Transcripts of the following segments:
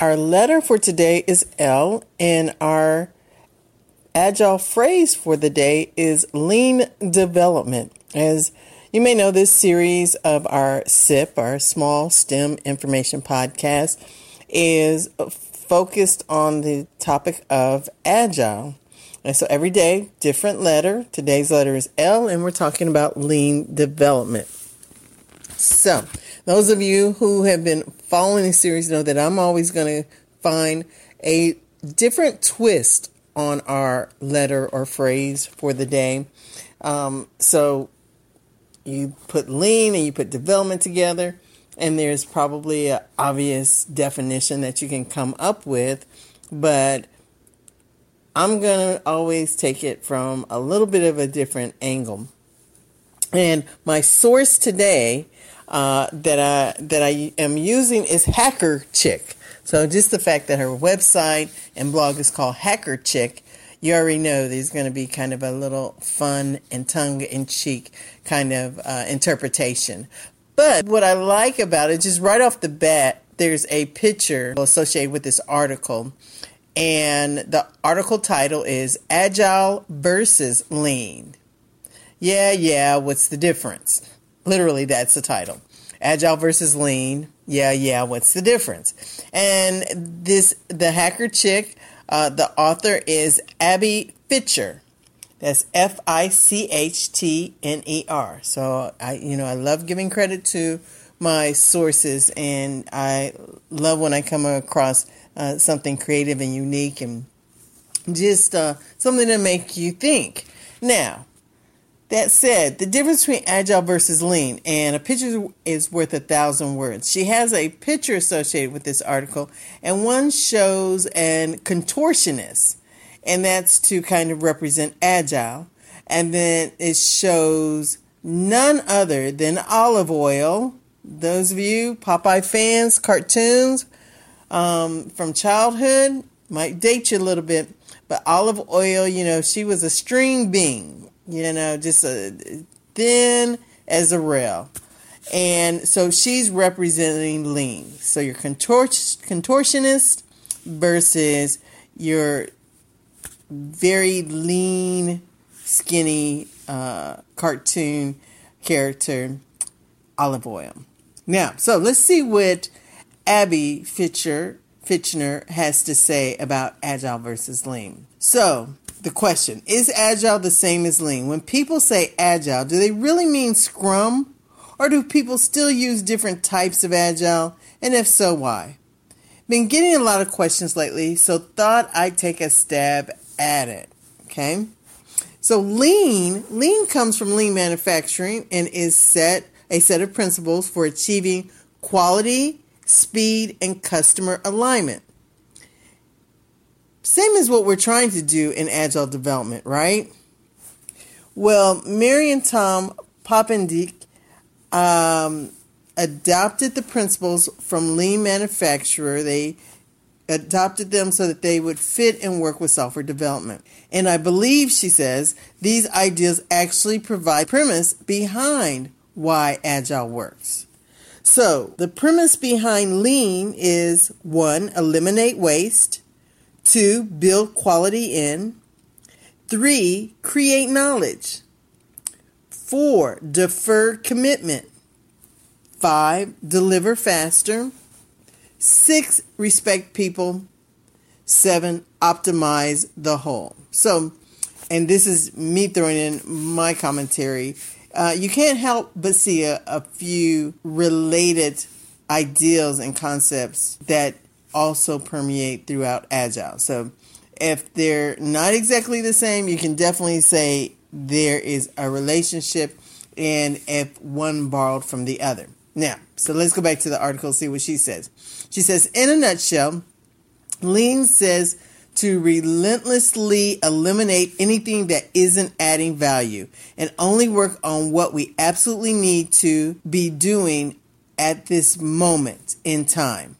Our letter for today is L, and our agile phrase for the day is lean development. As you may know, this series of our SIP, our Small STEM Information Podcast, is focused on the topic of agile. And so every day, different letter. Today's letter is L, and we're talking about lean development. So, those of you who have been following the series know that I'm always going to find a different twist on our letter or phrase for the day. Um, so you put lean and you put development together, and there's probably an obvious definition that you can come up with, but I'm going to always take it from a little bit of a different angle. And my source today uh, that I that I am using is Hacker Chick. So just the fact that her website and blog is called Hacker Chick, you already know there's going to be kind of a little fun and tongue in cheek kind of uh, interpretation. But what I like about it, just right off the bat, there's a picture associated with this article. And the article title is Agile versus Lean. Yeah, yeah, what's the difference? Literally, that's the title. Agile versus lean. Yeah, yeah, what's the difference? And this, the hacker chick, uh, the author is Abby Fichtner. That's F I C H T N E R. So I, you know, I love giving credit to my sources, and I love when I come across uh, something creative and unique, and just uh, something to make you think. Now, that said, the difference between agile versus lean and a picture is worth a thousand words. She has a picture associated with this article, and one shows an contortionist, and that's to kind of represent agile. And then it shows none other than Olive Oyl. Those of you Popeye fans, cartoons um, from childhood might date you a little bit, but Olive Oyl, you know, she was a string bean you know, just a thin as a rail. And so she's representing lean. So your contort- contortionist versus your very lean, skinny uh, cartoon character, Olive Oyl. Now, so let's see what Abby Fichtner, Fichtner has to say about agile versus lean. So, the question Is agile the same as lean? When people say agile, do they really mean scrum? Or do people still use different types of agile? And if so, why? Been getting a lot of questions lately, so thought I'd take a stab at it. Okay? So lean, lean comes from lean manufacturing and is set a set of principles for achieving quality, speed, and customer alignment. Same as what we're trying to do in agile development, right? Well, Mary and Tom Poppendieck um, adopted the principles from lean manufacturer. They adopted them so that they would fit and work with software development. And I believe, she says, these ideas actually provide premise behind why agile works. So, the premise behind lean is one, eliminate waste. Two, build quality in. Three, create knowledge. Four, defer commitment. Five, deliver faster. Six, respect people. Seven, optimize the whole. So, and this is me throwing in my commentary. Uh, you can't help but see a, a few related ideals and concepts that also permeate throughout Agile. So if they're not exactly the same, you can definitely say there is a relationship and if one borrowed from the other. Now, so let's go back to the article, see what she says. She says, in a nutshell, Lean says to relentlessly eliminate anything that isn't adding value and only work on what we absolutely need to be doing at this moment in time.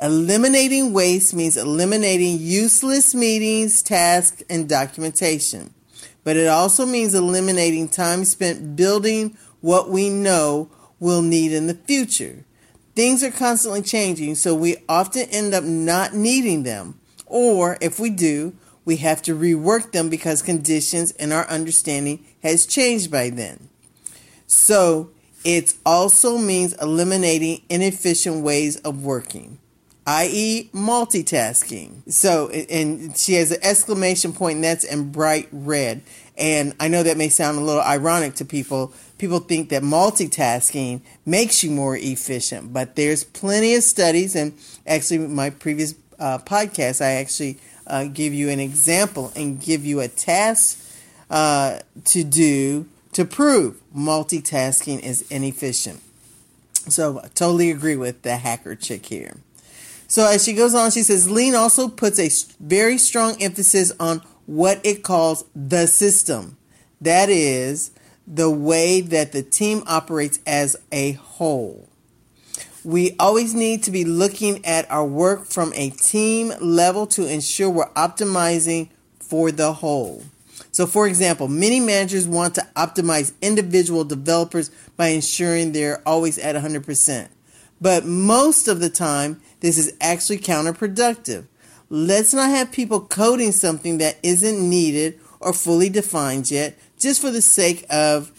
Eliminating waste means eliminating useless meetings, tasks, and documentation. But it also means eliminating time spent building what we know we'll need in the future. Things are constantly changing, so we often end up not needing them. Or if we do, we have to rework them because conditions and our understanding has changed by then. So it also means eliminating inefficient ways of working, i.e., multitasking. So, and she has an exclamation point, and that's in bright red. And I know that may sound a little ironic to people. People think that multitasking makes you more efficient, but there's plenty of studies. And actually, my previous uh, podcast, I actually uh, give you an example and give you a task uh, to do to prove multitasking is inefficient. So, I totally agree with the hacker chick here. So, as she goes on, she says Lean also puts a very strong emphasis on what it calls the system. That is, the way that the team operates as a whole. We always need to be looking at our work from a team level to ensure we're optimizing for the whole. So, for example, many managers want to optimize individual developers by ensuring they're always at 100%. But most of the time, this is actually counterproductive. Let's not have people coding something that isn't needed or fully defined yet just for the sake of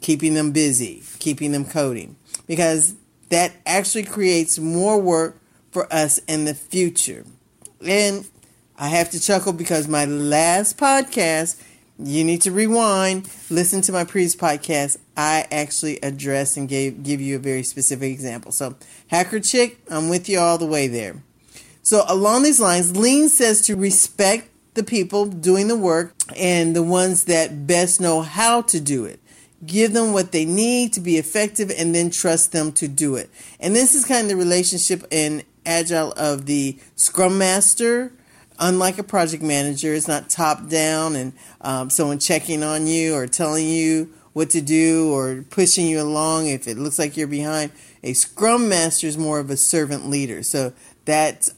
keeping them busy, keeping them coding. Because that actually creates more work for us in the future. And I have to chuckle because my last podcast, you need to rewind, listen to my previous podcast. I actually addressed and gave give you a very specific example. So, Hacker Chick, I'm with you all the way there. So, along these lines, Lean says to respect the people doing the work and the ones that best know how to do it give them what they need to be effective and then trust them to do it. And this is kind of the relationship in Agile of the Scrum Master. Unlike a project manager, it's not top down and um, someone checking on you or telling you what to do or pushing you along if it looks like you're behind. A Scrum Master is more of a servant leader. So that's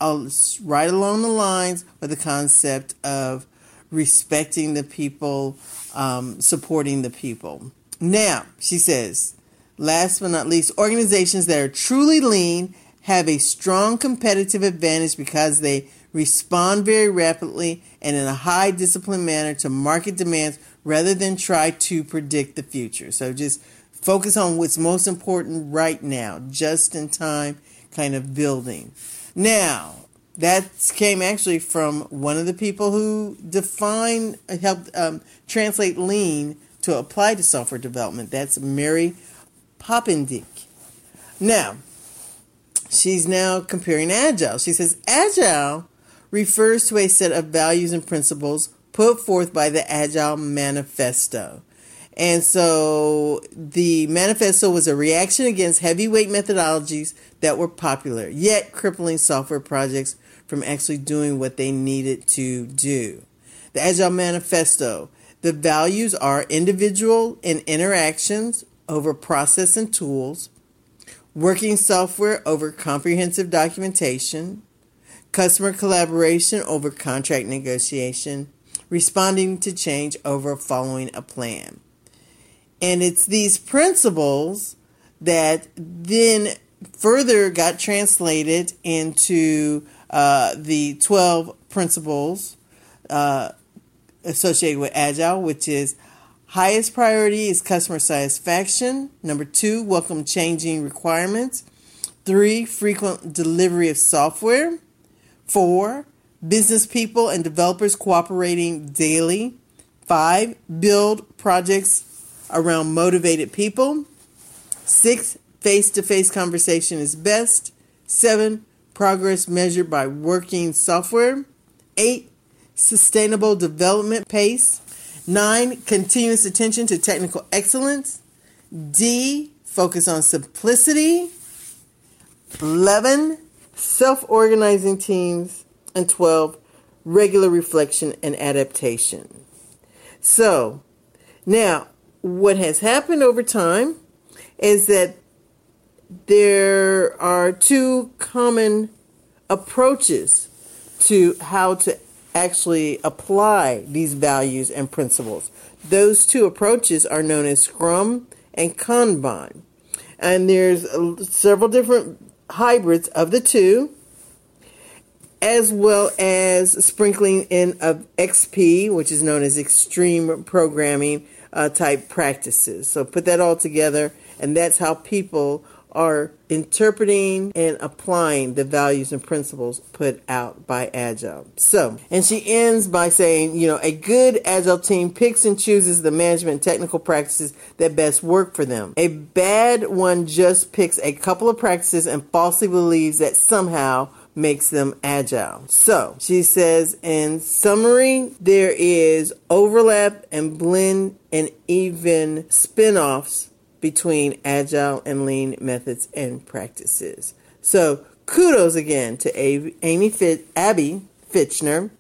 right along the lines with the concept of respecting the people, um, supporting the people. Now, she says, last but not least, organizations that are truly lean have a strong competitive advantage because they respond very rapidly and in a high disciplined manner to market demands rather than try to predict the future. So just focus on what's most important right now, just in time kind of building. Now, that came actually from one of the people who defined, helped um, translate lean to apply to software development. That's Mary Poppendieck. Now, she's now comparing Agile. She says Agile refers to a set of values and principles put forth by the Agile Manifesto. And so the manifesto was a reaction against heavyweight methodologies that were popular, yet crippling software projects from actually doing what they needed to do. The Agile Manifesto the values are individual and interactions over process and tools, working software over comprehensive documentation, customer collaboration over contract negotiation, responding to change over following a plan. And it's these principles that then further got translated into uh, the 12 principles uh, associated with Agile, which is highest priority is customer satisfaction. Number two, welcome changing requirements. Three, frequent delivery of software. Four, business people and developers cooperating daily. Five, build projects around motivated people. Six, face to face conversation is best. Seven, progress measured by working software. Eight, sustainable development pace. Nine, continuous attention to technical excellence. D, focus on simplicity. 11, self organizing teams. And 12, regular reflection and adaptation. So, now, what has happened over time is that there are two common approaches to how to actually apply these values and principles. Those two approaches are known as Scrum and Kanban. And there's several different hybrids of the two, as well as sprinkling in of XP, which is known as extreme programming uh, type practices. So put that all together, and that's how people are interpreting and applying the values and principles put out by Agile. So, and she ends by saying, you know, a good Agile team picks and chooses the management technical practices that best work for them. A bad one just picks a couple of practices and falsely believes that somehow makes them agile. So she says, in summary, there is overlap and blend and even spin offs between agile and lean methods and practices. So kudos again to Amy Fit, Abby Fichtner.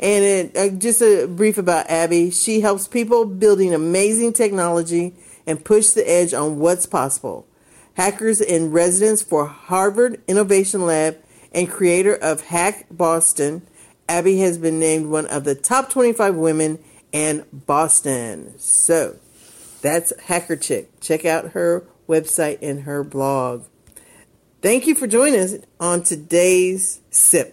And it, uh, just a brief about Abby. She helps people building amazing technology and push the edge on what's possible. Hackers in residence for Harvard Innovation Lab and creator of Hack Boston, Abby has been named one of the top 25 women in Boston. So, that's Hacker Chick. Check out her website and her blog. Thank you for joining us on today's SIP.